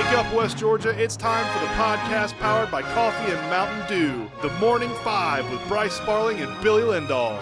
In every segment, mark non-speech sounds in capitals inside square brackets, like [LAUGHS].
Wake up, West Georgia. It's time for the podcast powered by Coffee and Mountain Dew. The Morning Five with Bryce Sparling and Billy Lindahl.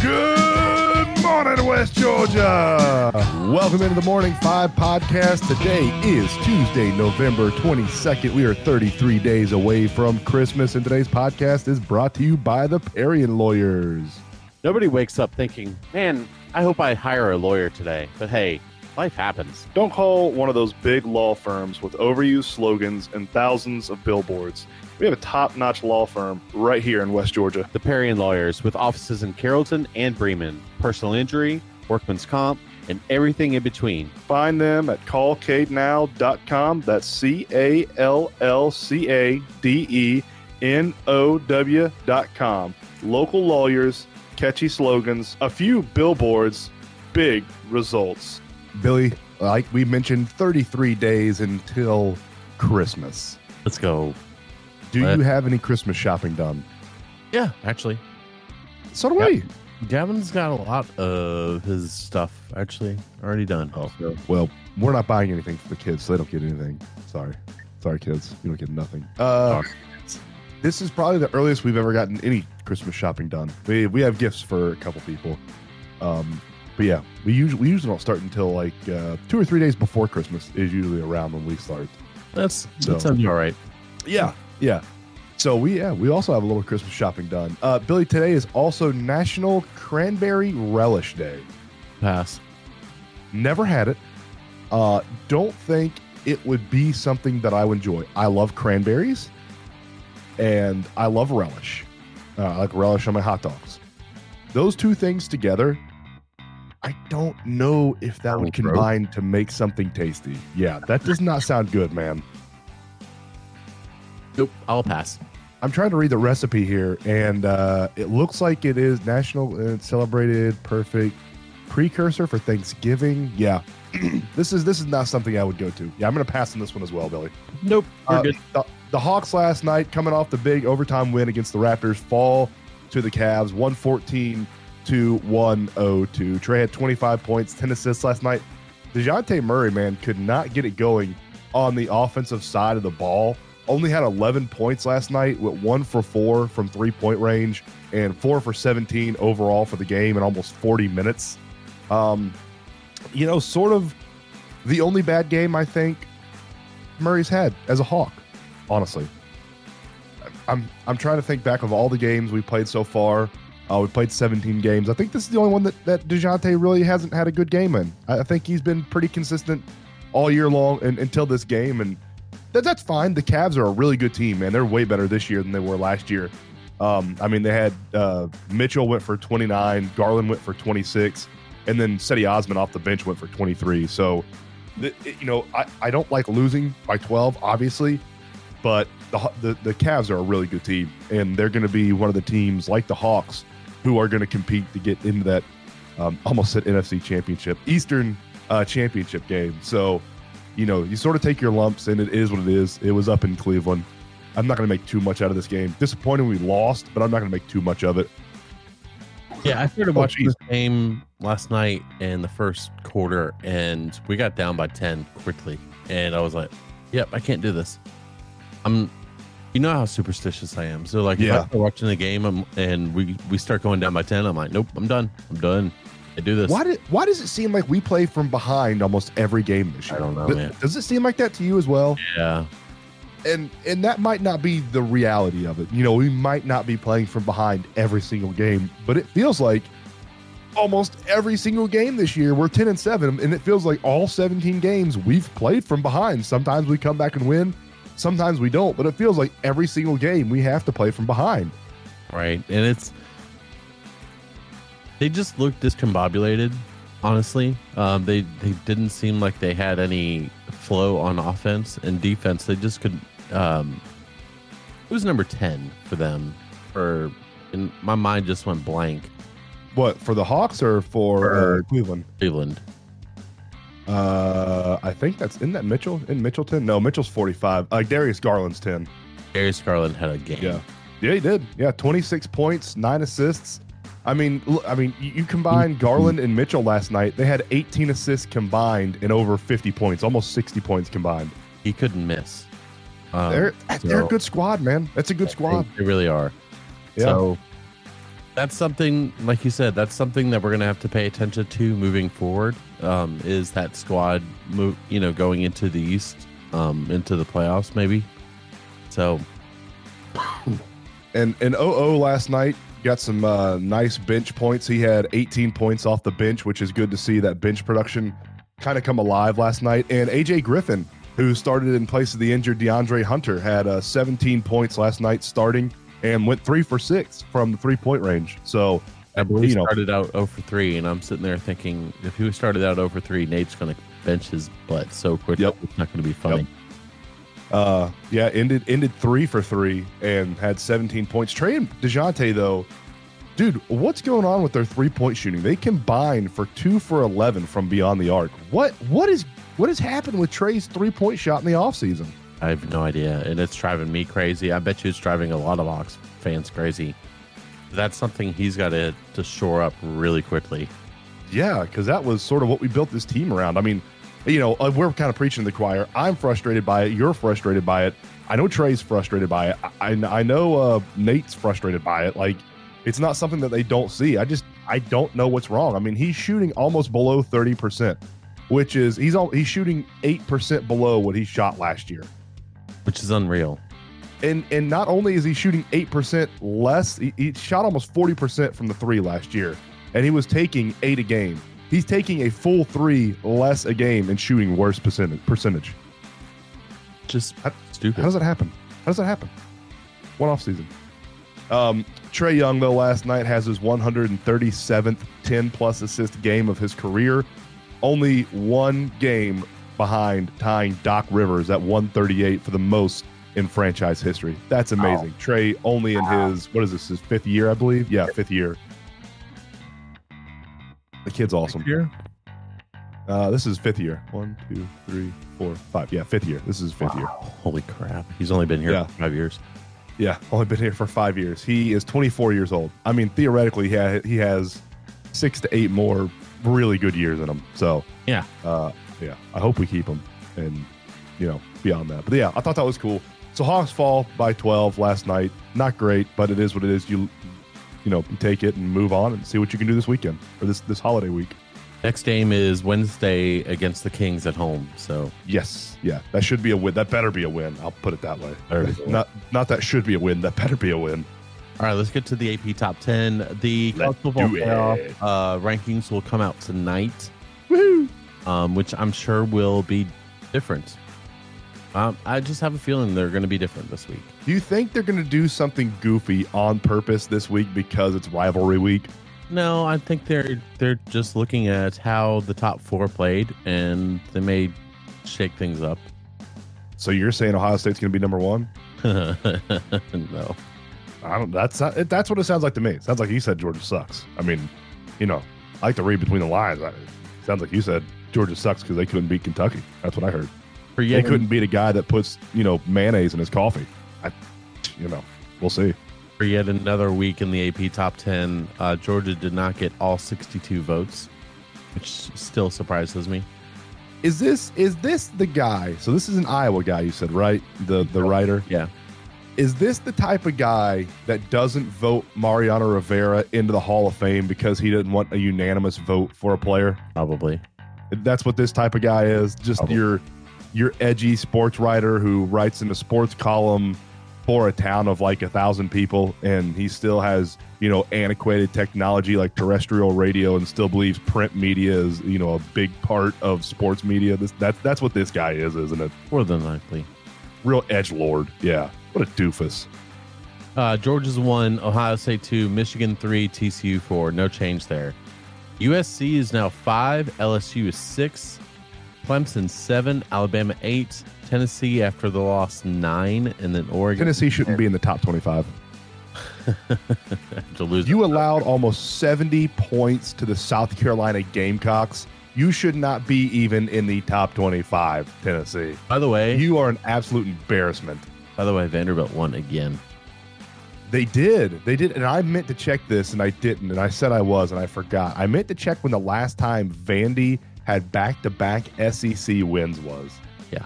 Good morning, West Georgia. Welcome into the Morning Five podcast. Today is Tuesday, November 22nd. We are 33 days away from Christmas, and today's podcast is brought to you by the Parian Lawyers. Nobody wakes up thinking, man, I hope I hire a lawyer today. But hey, life happens. Don't call one of those big law firms with overused slogans and thousands of billboards. We have a top notch law firm right here in West Georgia. The Parian Lawyers, with offices in Carrollton and Bremen, personal injury, workman's comp, and everything in between. Find them at callcadenow.com. That's C A L L C A D E N O W.com. Local lawyers, catchy slogans, a few billboards, big results. Billy, like we mentioned, 33 days until Christmas. Let's go. Do What? you have any Christmas shopping done? Yeah, actually. So do Yep. we. Gavin's got a lot of his stuff actually already done. Oh, well, we're not buying anything for the kids, so they don't get anything. Sorry. Sorry, kids. You don't get nothing. Uh, this is probably the earliest we've ever gotten any Christmas shopping done. We, we have gifts for a couple people. Um, but yeah, we usually, we usually don't start until like uh, two or three days before Christmas is usually around when we start. That's So- that sounds all right. Yeah, yeah. So we yeah we also have a little Christmas shopping done. Uh, Billy, today is also National Cranberry Relish Day. Pass. Never had it. Uh, don't think it would be something that I would enjoy. I love cranberries, and I love relish. Uh, I like relish on my hot dogs. Those two things together, I don't know if that would combine to make something tasty. Yeah, that does not sound good, man. Nope. I'll pass. I'm trying to read the recipe here, and uh, it looks like it is national and celebrated perfect precursor for Thanksgiving. Yeah, [CLEARS THROAT] this is this is not something I would go to. Yeah, I'm going to pass on this one as well, Billy. Nope. You're Uh, good. the, the Hawks last night, coming off the big overtime win against the Raptors, fall to the Cavs, 114 to 102. Trae had 25 points, 10 assists last night. Dejounte Murray, man, could not get it going on the offensive side of the ball. Only had 11 points last night with one for four from three point range and four for 17 overall for the game in almost 40 minutes. Um, you know, sort of the only bad game I think Murray's had as a Hawk, honestly. I'm I'm trying to think back of all the games we played so far. Uh, we played 17 games. I think this is the only one that, that Dejounte really hasn't had a good game in. I, think he's been pretty consistent all year long and, until this game. And that, that's fine. The Cavs are a really good team, man. They're way better this year than they were last year. Um, I mean, they had uh, Mitchell went for 29, Garland went for 26, and then Cedi Osman off the bench went for 23. So, the, it- you know, I, I don't like losing by 12, obviously, but the, the the Cavs are a really good team, and they're going to be one of the teams like the Hawks who are going to compete to get into that um, almost said NFC Championship, Eastern uh, Championship game. So, you know, you sort of take your lumps, and it is what it is. It was up in Cleveland. I'm not going to make too much out of this game. Disappointing we lost, but I'm not going to make too much of it. Yeah, I started Oh, watching geez. this game last night in the first quarter, and we got down by ten quickly, and I was like, "Yep, I can't do this." I'm, you know how superstitious I am. So like, if Yeah. I start watching the game I'm, and we we start going down by ten, I'm like, "Nope, I'm done. I'm done. I do this." Why did why does it seem like we play from behind almost every game this year? I don't know, Th- man. Does it seem like that to you as well? Yeah, and and that might not be the reality of it. You know, we might not be playing from behind every single game, but it feels like almost every single game this year we're 10 and 7 and it feels like all 17 games we've played from behind. Sometimes we come back and win, sometimes we don't, but it feels like every single game we have to play from behind. right. And it's they just looked discombobulated. Honestly, um, they they didn't seem like they had any flow on offense and defense. They just could. Um, it was number ten for them. For and my mind just went blank. What, for the Hawks or for, For- uh, Cleveland? Cleveland. Uh, I think that's in that Mitchell in Mitchelton. No, Mitchell's 45. Uh, Darius Garland's 10. Darius Garland had a game. Yeah. Yeah, he did. Yeah, 26 points, nine assists. I mean, I mean, you, combine Garland and Mitchell last night. They had 18 assists combined and over 50 points, almost 60 points combined. He couldn't miss. Um, they're they're a good squad, man. That's a good squad. They, they really are. Yeah. So that's something, like you said, that's something that we're going to have to pay attention to moving forward. Um, is that squad, move, you know, going into the East, um, into the playoffs, maybe. So [COUGHS] And and OO last night got some uh, nice bench points. He had 18 points off the bench, which is good to see that bench production kind of come alive last night. And AJ Griffin, who started in place of the injured DeAndre Hunter, had uh, 17 points last night starting and went three for six from the three point range. So I believe you know- started out 0 for 3, and I'm sitting there thinking if he started out 0 for 3, Nate's going to bench his butt so quick. Yep. It's not going to be funny. Uh, yeah, ended ended three for three and had 17 points. Trae and Dejounte though, dude, what's going on with their three point shooting? They combined for two for 11 from beyond the arc. What what is what has happened with Trae's three point shot in the offseason? I have no idea, and it's driving me crazy. I bet you it's driving a lot of Hawks fans crazy. That's something he's got to to shore up really quickly. Yeah, because that was sort of what we built this team around. I mean, you know, uh, we're kind of preaching to the choir. I'm frustrated by it. You're frustrated by it. I know Trae's frustrated by it. I, I know uh, Nate's frustrated by it. Like, it's not something that they don't see. I just, I don't know what's wrong. I mean, he's shooting almost below 30%, which is, he's all, he's shooting 8% below what he shot last year. Which is unreal. And, and not only is he shooting 8% less, he, he shot almost 40% from the three last year, and he was taking eight a game. He's taking a full three less a game and shooting worse percentage. percentage. Just How- stupid. How does that happen? How does that happen? One off season. Um, Trae Young, though, last night has his 137th 10 plus assist game of his career. Only one game behind tying Doc Rivers at 138 for the most in franchise history. That's amazing. Trae only in his, what is this, his fifth year, I believe? Yeah, fifth year. The kid's awesome. Here? Uh, this is fifth year. One, two, three, four, five. Yeah, fifth year. This is his fifth year. Holy crap! He's only been here Yeah. five years. Yeah, only been here for five years. He is 24 years old. I mean, theoretically, he, ha- he has six to eight more really good years in him. So, Yeah. uh, yeah, I hope we keep him and, you know, beyond that. But yeah, I thought that was cool. So Hawks fall by 12 last night. Not great, but it is what it is. You, you know, you take it and move on and see what you can do this weekend or this this holiday week. Next game is Wednesday against the Kings at home. So Yes, yeah, that should be a win. That better be a win. I'll put it that way. Not not that should be a win. That better be a win. All right, let's get to the AP top 10. The college football playoff uh, rankings will come out tonight! Um, which I'm sure will be different. Um, I just have a feeling they're going to be different this week. Do you think they're going to do something goofy on purpose this week because it's rivalry week? No, I think they're they're just looking at how the top four played, and they may shake things up. So you're saying Ohio State's going to be number one? [LAUGHS] no, I don't. That's not, that's what it sounds like to me. It sounds like you said Georgia sucks. I mean, you know, I like to read between the lines. I, sounds like you said Georgia sucks because they couldn't beat Kentucky. That's what I heard. for They couldn't beat a guy that puts you know mayonnaise in his coffee. I, you know, we'll see. for yet another week in the AP top 10, uh, Georgia did not get all 62 votes, which still surprises me. Is this is this the guy? So this is an Iowa guy. You said right? The the writer. Yeah. Is this the type of guy that doesn't vote Mariano Rivera into the Hall of Fame because he didn't want a unanimous vote for a player? Probably. That's what this type of guy is. Just Probably. your your edgy sports writer who writes in a sports column for a town of like a thousand people, and he still has you know antiquated technology like terrestrial radio, and still believes print media is you know a big part of sports media. This that's that's what this guy is, isn't it? More than likely. Real edge lord. Yeah. What a doofus. Uh, Georgia's one, Ohio State two, Michigan three, TCU four. No change there. USC is now five, LSU is six, Clemson seven, Alabama eight, Tennessee after the loss nine, and then Oregon Tennessee shouldn't be in the top twenty-five. [LAUGHS] to lose. You allowed almost 70 points to the South Carolina Gamecocks. You should not be even in the top 25, Tennessee. by the way, You are an absolute embarrassment. by the way, Vanderbilt won again. They did. They did. And I meant to check this and I didn't. And I said I was and I forgot. I meant to check when the last time Vandy had back to back SEC wins was. Yeah.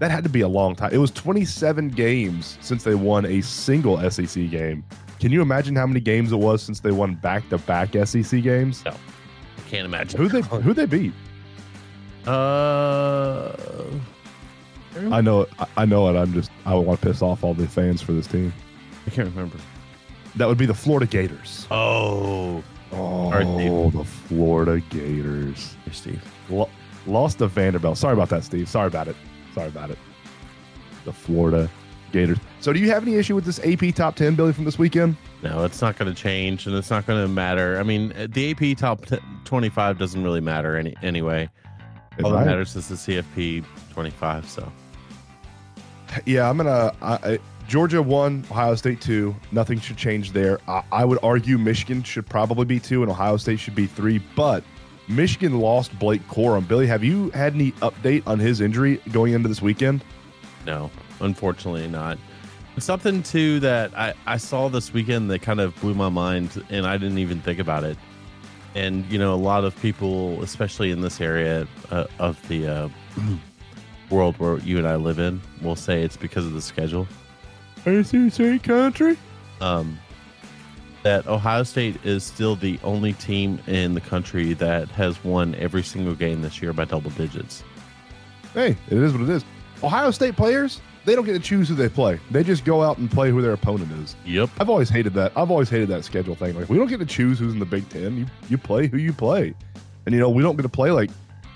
That had to be a long time. It was 27 games since they won a single SEC game. Can you imagine how many games it was since they won back to back SEC games? I can't imagine. Who they who they beat? Uh, I know it. I- I know it. I'm just I want to piss off all the fans for this team. I can't remember. That would be the Florida Gators. Oh, Oh, Steve. the Florida Gators. here, Steve. Lo- lost to Vanderbilt. Sorry about that, Steve. Sorry about it. Sorry about it. The Florida Gators. So, do you have any issue with this AP top 10 Billy from this weekend? No, it's not going to change, and it's not going to matter. I mean, uh, the AP top t- twenty-five doesn't really matter any anyway. All that Right. matters is the CFP twenty-five. So Yeah, I'm gonna. I, I, Georgia one, Ohio State two. Nothing should change there. I, I would argue Michigan should probably be two, and Ohio State should be three. But Michigan lost Blake Corum. Billy, have you had any update on his injury going into this weekend? no, unfortunately not. Something too that I I saw this weekend that kind of blew my mind, and I didn't even think about it. And you know, a lot of people, especially in this area uh, of the uh, [CLEARS THROAT] world where you and I live in, will say it's because of the schedule. ACC country. um, that Ohio State is still the only team in the country that has won every single game this year by double digits. Hey, it is what it is. Ohio State players, they don't get to choose who they play. They just go out and play who their opponent is. Yep. I've always hated that. I've always hated that schedule thing. Like we don't get to choose who's in the Big Ten. You you play who you play, and you know we don't get to play like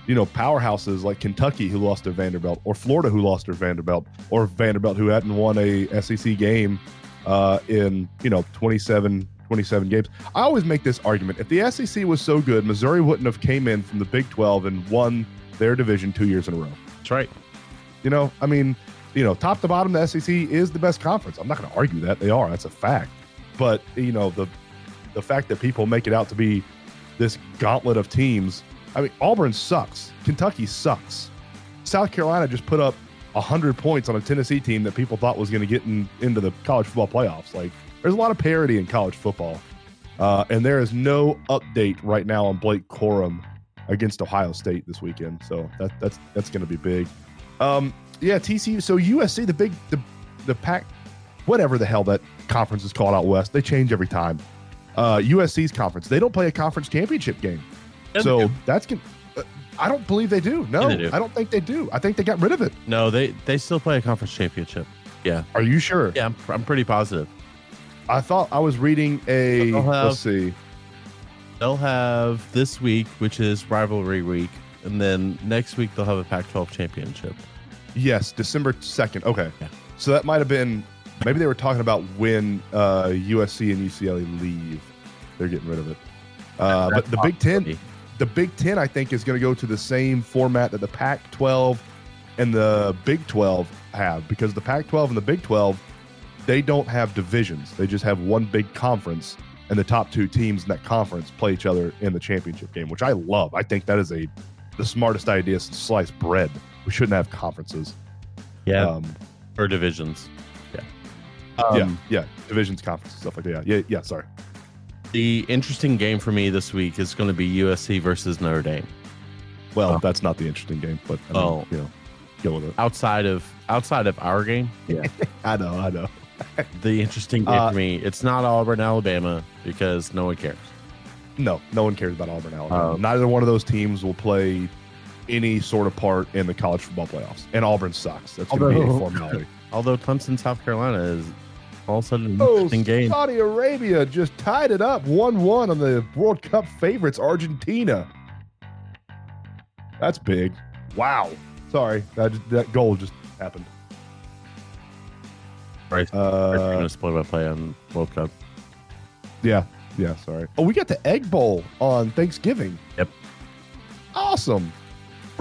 you know powerhouses like Kentucky who lost to Vanderbilt, or Florida who lost to Vanderbilt, or Vanderbilt who hadn't won a SEC game uh, in you know 27 27 games. I always make this argument: if the SEC was so good, Missouri wouldn't have came in from the Big 12 and won their division two years in a row. That's right. You know, I mean, you know, top to bottom, the SEC is the best conference. I'm not going to argue that they are. That's a fact. But you know, the the fact that people make it out to be this gauntlet of teams. I mean, Auburn sucks. Kentucky sucks. South Carolina just put up hundred points on a Tennessee team that people thought was going to get in, into the college football playoffs. Like, there's a lot of parity in college football, uh, and there is no update right now on Blake Corum against Ohio State this weekend. So that that's that's going to be big. Um, yeah, TCU. So USC, the big the the Pac, whatever the hell that conference is called out west, they change every time. Uh, USC's conference, they don't play a conference championship game, so that's con- uh, I don't believe they do. No, Yeah, they do. I don't think they do. I think they got rid of it. no, they they still play a conference championship. Yeah, Are you sure? yeah, I'm, I'm pretty positive. I thought I was reading a. They'll have- let's see. They'll have this week, which is rivalry week, and then next week they'll have a Pac-12 championship. Yes, December second. Okay, Yeah. so that might have been maybe they were talking about when uh, USC and UCLA leave. They're getting rid of it. Uh, but the Big Ten. The Big Ten, I think, is going to go to the same format that the Pac-12 and the Big 12 have, because the Pac-12 and the Big 12, they don't have divisions. They just have one big conference, and the top two teams in that conference play each other in the championship game, which I love. I think that is a the smartest idea since sliced bread. We shouldn't have conferences. Yeah, Um, or divisions. Yeah. yeah, Um, yeah, divisions, conferences, stuff like that. Yeah, yeah, yeah. Sorry. The interesting game for me this week is going to be USC versus Notre Dame. Well, Oh. that's not the interesting game, but I mean, Oh. you know, go with it. Outside of outside of our game, yeah, [LAUGHS] I know, I know. the interesting game Uh, for me, it's not Auburn, Alabama, because no one cares. No, no one cares about Auburn, Alabama. Um, Neither one of those teams will play any sort of part in the college football playoffs, and Auburn sucks. That's going to be a formality. [LAUGHS] Although Clemson, South Carolina is all of a sudden oh, game. Saudi Arabia just tied it up one-one on the World Cup favorites, Argentina. That's big. Wow. Sorry, that that goal just happened. Right. I'm Uh, going to spoil my play on World Cup. Yeah, yeah, sorry. Oh, we got the Egg Bowl on Thanksgiving. Yep. Awesome.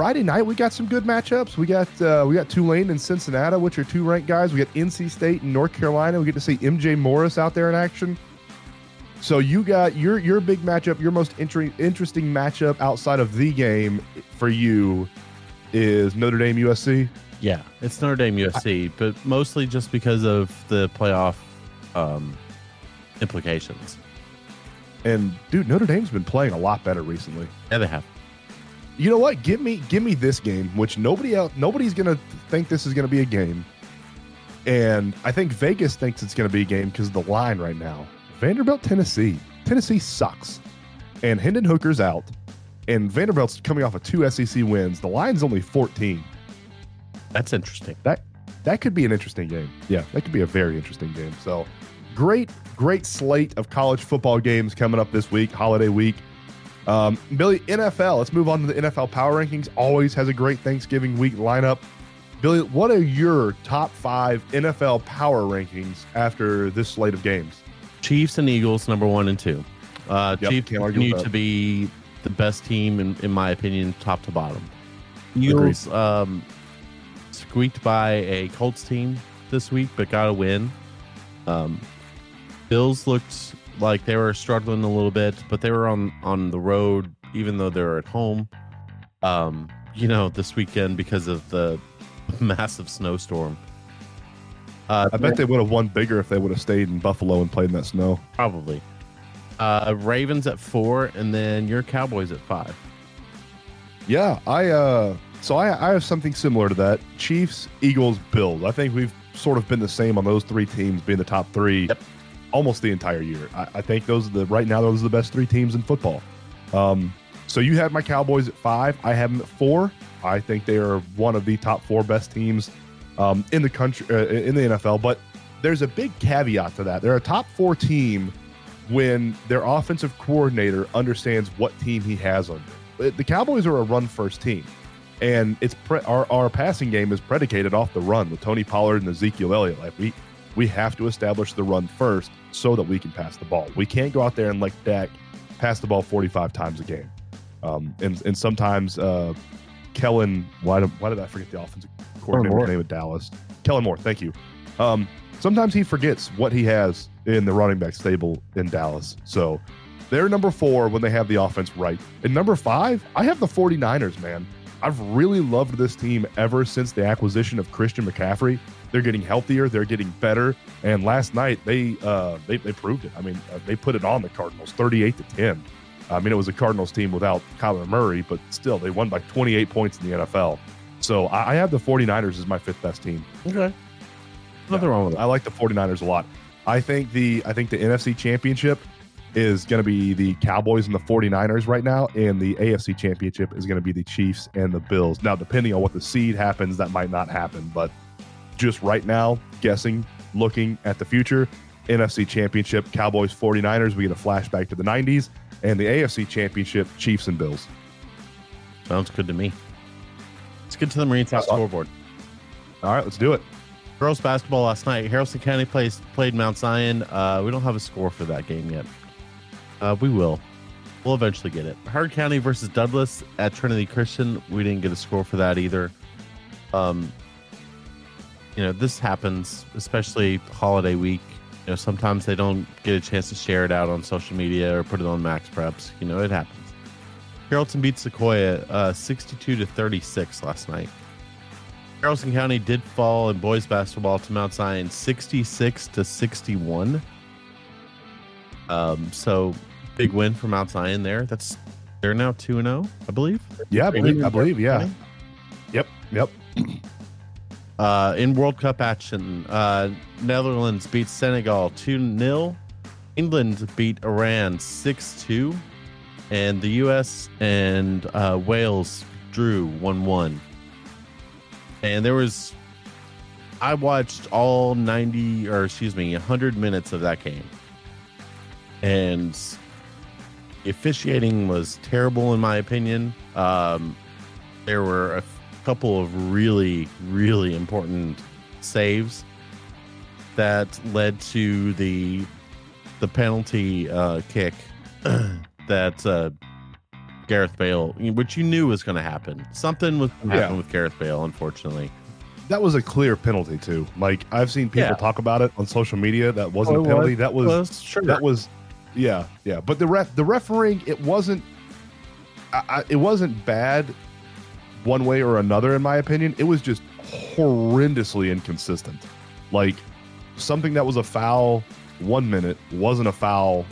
Friday night we got some good matchups. We got uh, we got Tulane and Cincinnati, which are two ranked guys. We got NC State and North Carolina. We get to see MJ Morris out there in action. So you got your your big matchup, your most inter- interesting matchup outside of the game for you is Notre Dame USC. Yeah, it's Notre Dame USC, but mostly just because of the playoff um, implications. And dude, Notre Dame's been playing a lot better recently. Yeah, they have. You know what? Give me give me this game, which nobody else nobody's gonna think this is gonna be a game. And I think Vegas thinks it's gonna be a game because of the line right now. Vanderbilt, Tennessee. Tennessee sucks. And Hendon Hooker's out. And Vanderbilt's coming off of two SEC wins. The line's only 14. That's interesting. That that could be an interesting game. Yeah, that could be a very interesting game. So great, great slate of college football games coming up this week, holiday week. Um, Billy, NFL. Let's move on to the NFL power rankings. Always has a great Thanksgiving week lineup. Billy, what are your top five NFL power rankings after this slate of games? Chiefs and Eagles, number one and two. Uh, Yep, Chiefs continue to be the best team, in, in my opinion, top to bottom. Eagles um, squeaked by a Colts team this week, but got a win. Um, Bills looked like they were struggling a little bit, but they were on on the road, even though they were at home. Um, you know, this weekend because of the [LAUGHS] massive snowstorm. Uh, I bet they would have won bigger if they would have stayed in Buffalo and played in that snow. Probably. Uh, Ravens at four, and then your Cowboys at five. Yeah, I uh so I I have something similar to that. Chiefs, Eagles, Bills. I think we've sort of been the same on those three teams being the top three Yep. Almost the entire year. I, I think those are the right now those are the best three teams in football. Um so you have my Cowboys at five. I have them at four. I think they are one of the top four best teams um, in the country uh, in the NFL. But there's a big caveat to that. They're a top four team when their offensive coordinator understands what team he has under. Uh, The Cowboys are a run first team, and it's pre- our our passing game is predicated off the run with Tony Pollard and Ezekiel Elliott. Like we we have to establish the run first so that we can pass the ball. We can't go out there and like Dak pass the ball 45 times a game. Um, and and sometimes uh, Kellen, why did, why did I forget the offensive coordinator's Moore. name at Dallas? Kellen Moore, thank you. Um, sometimes he forgets what he has in the running back stable in Dallas. So they're number four when they have the offense right. And number five, I have the 49ers, man. I've really loved this team ever since the acquisition of Christian McCaffrey. They're getting healthier, they're getting better. And last night they uh, they, they proved it. I mean, uh, they put it on the Cardinals, 38 to 10. I mean, it was a Cardinals team without Kyler Murray, but still, they won by 28 points in the NFL. So I, I have the 49ers as my fifth best team. Okay. Nothing wrong with it. I like the 49ers a lot. I think the I think the NFC championship is going to be the Cowboys and the 49ers right now and the AFC championship is going to be the Chiefs and the Bills. Now depending on what the seed happens that might not happen, but just right now guessing looking at the future NFC championship Cowboys 49ers we get a flashback to the 90s and the AFC championship Chiefs and Bills. Sounds good to me. Let's get to the Marine South Uh, uh, scoreboard. All right, let's do it. Girls basketball last night. Haralson County plays, played Mount Zion. Uh, we don't have a score for that game yet. Uh, we will. We'll eventually get it. Heard County versus Douglas at Trinity Christian. We didn't get a score for that either. Um, you know, this happens, especially holiday week. You know, sometimes they don't get a chance to share it out on social media or put it on MaxPreps. You know, it happens. Carrollton beat Sequoyah uh, 62 to 36 last night. Carrollton County did fall in boys basketball to Mount Zion 66 to 61. Um, so big win for Mount Zion there. That's they're now 2 and 0, I believe. Yeah, I believe, I believe yeah. Yep, yep. [CLEARS THROAT] Uh, in World Cup action, uh, Netherlands beat Senegal 2 0. England beat Iran 6 2. And the U.S. and uh, Wales drew 1 1. And there was, I watched all 90, or excuse me, 100 minutes of that game. And officiating was terrible, in my opinion. Um, there were a couple of really, really important saves that led to the the penalty uh, kick [CLEARS THROAT] that uh, Gareth Bale, which you knew was going to happen. Something was going to Yeah. with Gareth Bale, unfortunately. That was a clear penalty too. Like I've seen people Yeah. talk about it on social media. That wasn't Oh, a penalty. was. That was Well, sure. that was yeah yeah. But the ref the refereeing it wasn't I, I, it wasn't bad one way or another in my opinion. It was just horrendously inconsistent. Like something that was a foul one minute wasn't a foul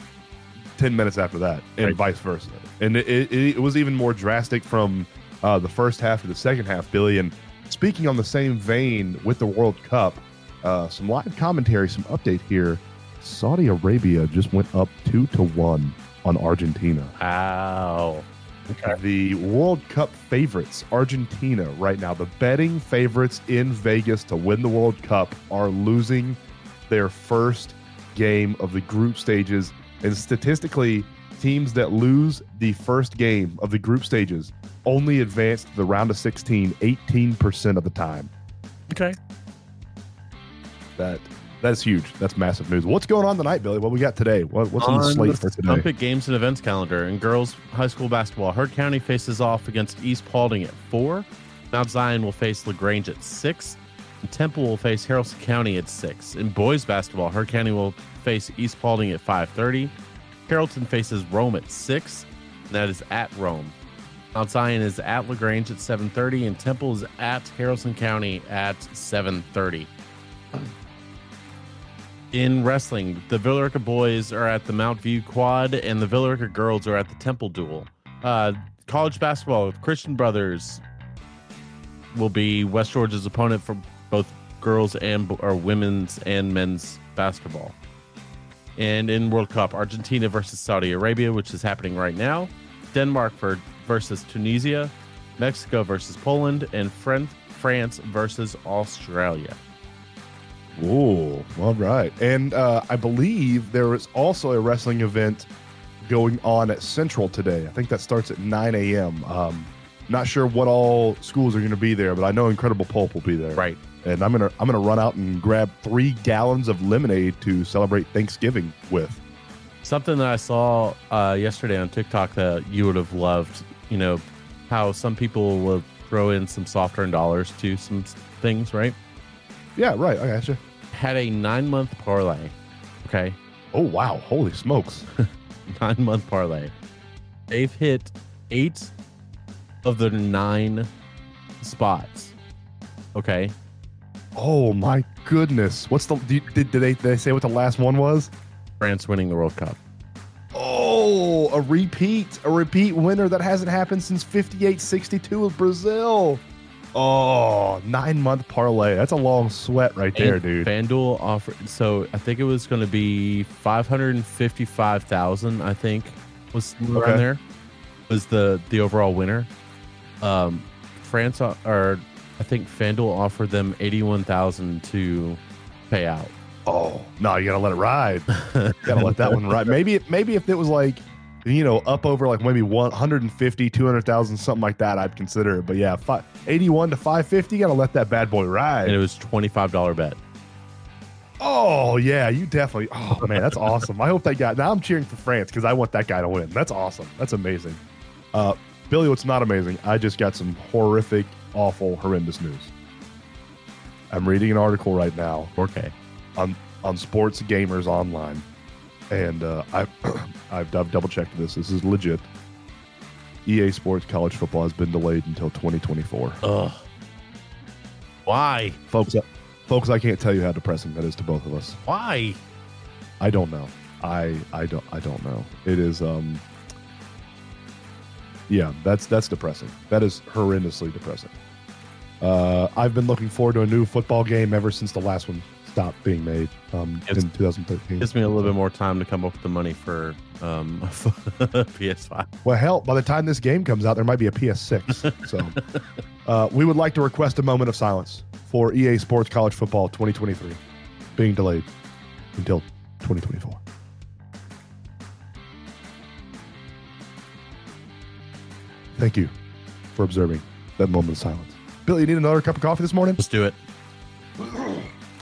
10 minutes after that, and Right. vice versa. And it, it, it was even more drastic from uh, the first half to the second half, Billy. And speaking on the same vein with the World Cup, uh, some live commentary, some update here. Saudi Arabia just went up two to one on Argentina. Wow. The World Cup favorites, Argentina, right now, the betting favorites in Vegas to win the World Cup are losing their first game of the group stages. And statistically, teams that lose the first game of the group stages only advance to the round of 16 18% of the time. Okay. That that's huge. That's massive news. What's going on tonight, Billy? What we got today? What, what's on the slate for today? Stump It Games and Events calendar and girls high school basketball. Heard County faces off against East Paulding at four. Mount Zion will face Lagrange at six. And Temple will face Haralson County at six. In boys basketball, Heard County will face East Paulding at five thirty. Carrollton faces Rome at six. And that is at Rome. Mount Zion is at Lagrange at seven thirty, and Temple is at Haralson County at seven thirty. In wrestling, the Villa Rica boys are at the Mount View Quad, and the Villa Rica girls are at the Temple Duel. Uh, college basketball, Christian Brothers will be West Georgia's opponent for both girls and or women's and men's basketball. And in World Cup, Argentina versus Saudi Arabia, which is happening right now. Denmark for, versus Tunisia, Mexico versus Poland, and Fran- France versus Australia. Ooh, all right. And uh, I believe there is also a wrestling event going on at Central today. I think that starts at 9 a.m. Um, not sure what all schools are going to be there, but I know Incredible Pulp will be there. Right. And I'm gonna I'm gonna run out and grab three gallons of lemonade to celebrate Thanksgiving with. Something that I saw uh, yesterday on TikTok that you would have loved, you know, how some people will throw in some soft earned dollars to some things, right? Yeah, right. I gotcha. Had a nine month parlay. Okay. Oh wow! Holy smokes! [LAUGHS] Nine month parlay. They've hit eight of the nine spots. Okay. Oh my goodness! What's the did, did, did they did they say what the last one was? France winning the World Cup. Oh, a repeat, a repeat winner that hasn't happened since 58 62 with Brazil. Oh, nine month parlay. That's a long sweat right there, And dude. FanDuel offered, so I think it was going to be 555,000, I think was Okay. around there, was the, the overall winner. Um, France, o- or I think FanDuel offered them 81,000 to pay out. Oh, no, you gotta let it ride. You [LAUGHS] gotta let that one ride. Maybe, maybe if it was like, you know, up over like maybe 150, 200,000, something like that, I'd consider it. But yeah, fi 81 to 550, you gotta let that bad boy ride. and it was $25 bet. Oh, yeah, you definitely. Oh, man, that's awesome. I hope that guy. Now I'm cheering for France because I want that guy to win. That's awesome. That's amazing. Uh, Billy, what's not amazing? I just got some horrific, awful, horrendous news. I'm reading an article right now 4K. on on Sports Gamers Online, and uh, I've, [COUGHS] I've I've double checked this. This is legit. EA Sports College Football has been delayed until 2024. Ugh. Why? Folks, uh, folks, I can't tell you how depressing that is to both of us. Why? I don't know. I I don't I don't know. It is um yeah, that's that's depressing. That is horrendously depressing. Uh, I've been looking forward to a new football game ever since the last one stopped being made um, It's- in 2013. Gives me a little bit more time to come up with the money for um, [LAUGHS] PS5. Well, hell, by the time this game comes out, there might be a PS6. so, [LAUGHS] uh, we would like to request a moment of silence for EA Sports College Football 2023 being delayed until 2024. Thank you for observing that moment of silence. Billy, you need another cup of coffee this morning? Let's do it. [CLEARS THROAT]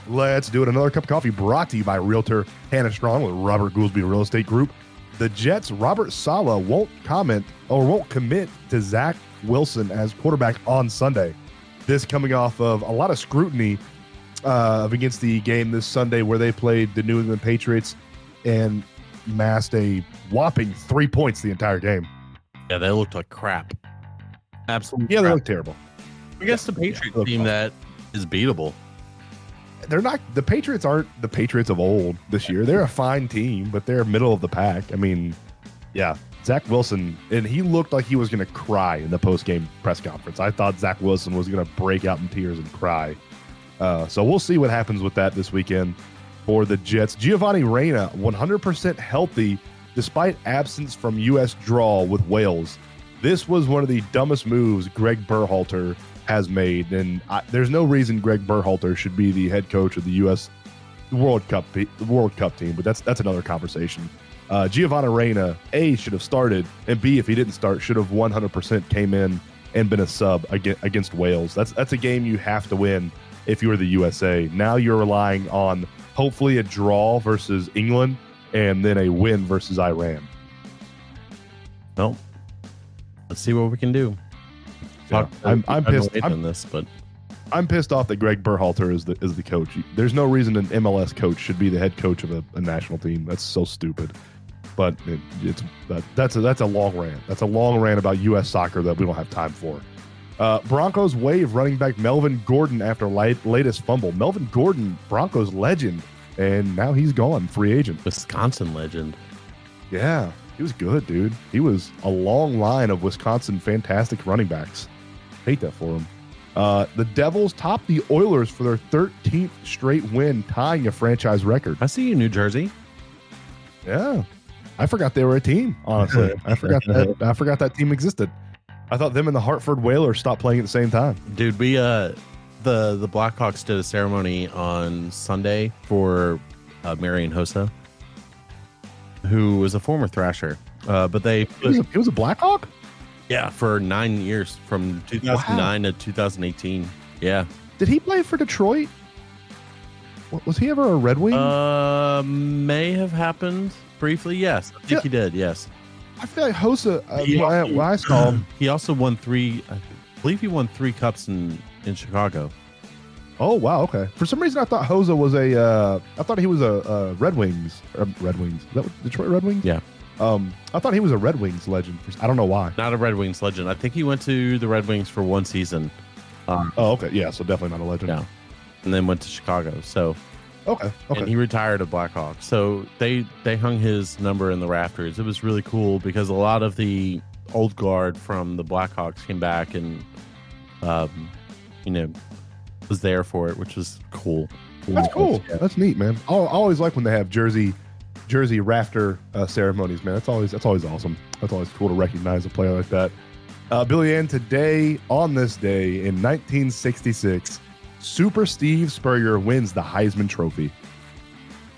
Let's do it. Another cup of coffee brought to you by Realtor Hannah Strawn with Robert Goolsby Real Estate Group. The Jets' Robert Saleh won't comment or won't commit to Zach Wilson as quarterback on Sunday. This coming off of a lot of scrutiny uh, against the game this Sunday where they played the New England Patriots and massed a whopping three points the entire game. Yeah, they looked like crap. Absolutely. Yeah, they looked terrible. I guess the Yeah, team fine. that is beatable. They're not the Patriots aren't the Patriots of old this year. They're a fine team, but they're middle of the pack. I mean, yeah, Zach Wilson, and he looked like he was going to cry in the post game press conference. I thought Zach Wilson was going to break out in tears and cry. Uh, so we'll see what happens with that this weekend for the Jets. Giovanni Reyna, 100% healthy despite absence from U.S. draw with Wales. This was one of the dumbest moves Greg Berhalter has made, and I, there's no reason Greg Berhalter should be the head coach of the U.S. World Cup World Cup team, but that's that's another conversation. Uh, Giovanni Reyna, A, should have started, and B, if he didn't start, should have 100% came in and been a sub against, Wales. That's that's a game you have to win if you are the USA. Now you're relying on hopefully a draw versus England and then a win versus Iran. Well, let's see what we can do. Yeah, I'm, I'm pissed I'm, on this, but I'm pissed off that Greg Berhalter is the is the coach. There's no reason an MLS coach should be the head coach of a, a national team. That's so stupid. But it, it's that, that's a, that's a long rant. That's a long rant about U.S. soccer that we don't have time for. Uh, Broncos waive running back Melvin Gordon after light, latest fumble. Melvin Gordon, Broncos legend, and now he's gone, free agent. Wisconsin legend. Yeah, he was good, dude. He was a long line of Wisconsin fantastic running backs. Hate that for him. Uh, the Devils topped the Oilers for their 13th straight win, tying a franchise record. I see you, New Jersey. Yeah, I forgot they were a team. Honestly, [LAUGHS] I forgot that. I forgot that team existed. I thought them and the Hartford Whalers stopped playing at the same time. Dude, we uh the the Blackhawks did a ceremony on Sunday for uh, Marian Hossa, who was a former Thrasher. Uh, but they he was, a, he was a Blackhawk. Yeah, for nine years from 2009 wow. to 2018. Yeah. Did he play for Detroit? Was he ever a Red Wing? Uh, may have happened briefly. Yes, I think yeah. he did. Yes. I feel like Hossa. Uh, when, I, when I saw him, [CLEARS THROAT] he also won three. I believe he won three cups in in Chicago. Oh wow, okay. For some reason, I thought Hossa was a. Uh, I thought he was a, a Red Wings. Red Wings. Is that what, Detroit Red Wings? Yeah. Um, I thought he was a Red Wings legend. For, I don't know why. Not a Red Wings legend. I think he went to the Red Wings for one season. Um, oh, okay. Yeah, so definitely not a legend. Yeah. And then went to Chicago. So Okay. Okay. And he retired at Blackhawk. So they they hung his number in the rafters. It was really cool because a lot of the old guard from the Blackhawks came back and um, you know was there for it, which was cool. That's cool. Yeah. That's neat, man. I always like when they have jersey jersey rafter uh, ceremonies, man. That's always that's always awesome. That's always cool to recognize a player like that. Uh, Billy Ann, today on this day in 1966, Super Steve Spurrier wins the Heisman Trophy.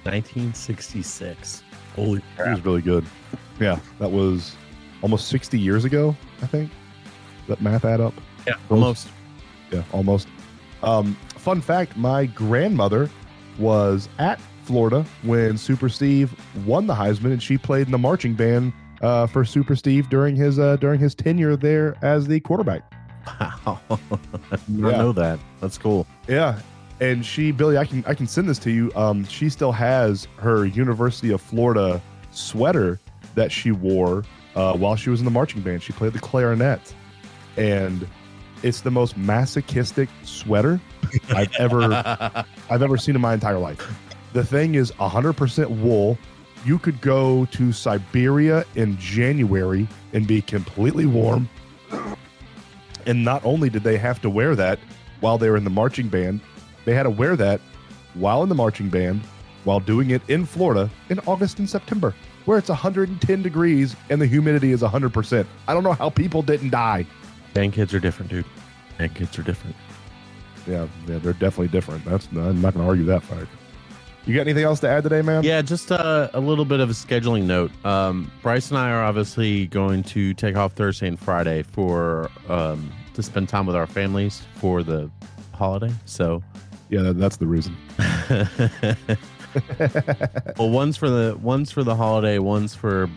1966. Holy crap. He was really good. Yeah, that was almost 60 years ago, I think. That math add up? Yeah, almost. Yeah, almost. Um, fun fact my grandmother was at Florida when Super Steve won the Heisman, and she played in the marching band uh, for Super Steve during his uh, during his tenure there as the quarterback. Wow, [LAUGHS] I yeah. know that. That's cool. Yeah, and she, Billy, I can I can send this to you. Um, she still has her University of Florida sweater that she wore uh, while she was in the marching band. She played the clarinet, and it's the most masochistic sweater [LAUGHS] I've ever I've ever seen in my entire life. The thing is 100% wool. You could go to Siberia in January and be completely warm and not only did they have to wear that while they were in the marching band, they had to wear that while in the marching band, while doing it in Florida in August and September, where it's 110 degrees and the humidity is 100%. I don't know how people didn't die. Band kids are different, dude. Band kids are different. Yeah, yeah, they're definitely different. That's I'm not going to argue that fact. You got anything else to add today, man? Yeah, just uh, a little bit of a scheduling note. Um, Bryce and I are obviously going to take off Thursday and Friday for um, to spend time with our families for the holiday. So, yeah, that's the reason. [LAUGHS] [LAUGHS] well, one's for the one's for the holiday, one's for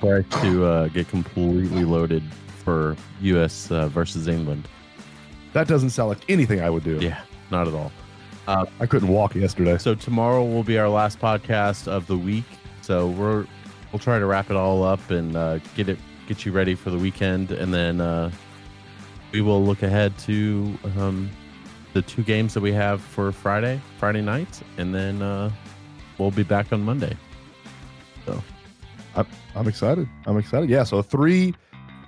Bryce to uh, get completely loaded for U.S. Uh, versus England. That doesn't sound like anything I would do. Yeah, not at all. Uh, I couldn't walk yesterday. So tomorrow will be our last podcast of the week. So we're we'll try to wrap it all up and uh, get it get you ready for the weekend, and then uh, we will look ahead to um, the two games that we have for Friday, Friday night, and then uh, we'll be back on Monday. So I'm, I'm excited. I'm excited. Yeah. So three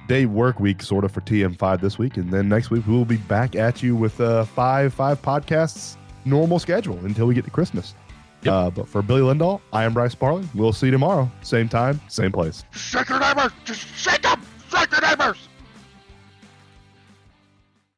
day work week sort of for TM5 this week. And then next week we will be back at you with uh, five, five podcasts, normal schedule until we get to Christmas. Yep. Uh, but for Billy Lindahl, I am Bryce Parley. We'll see you tomorrow. Same time, same place. Shake your neighbors! Just shake them! Shake your neighbors!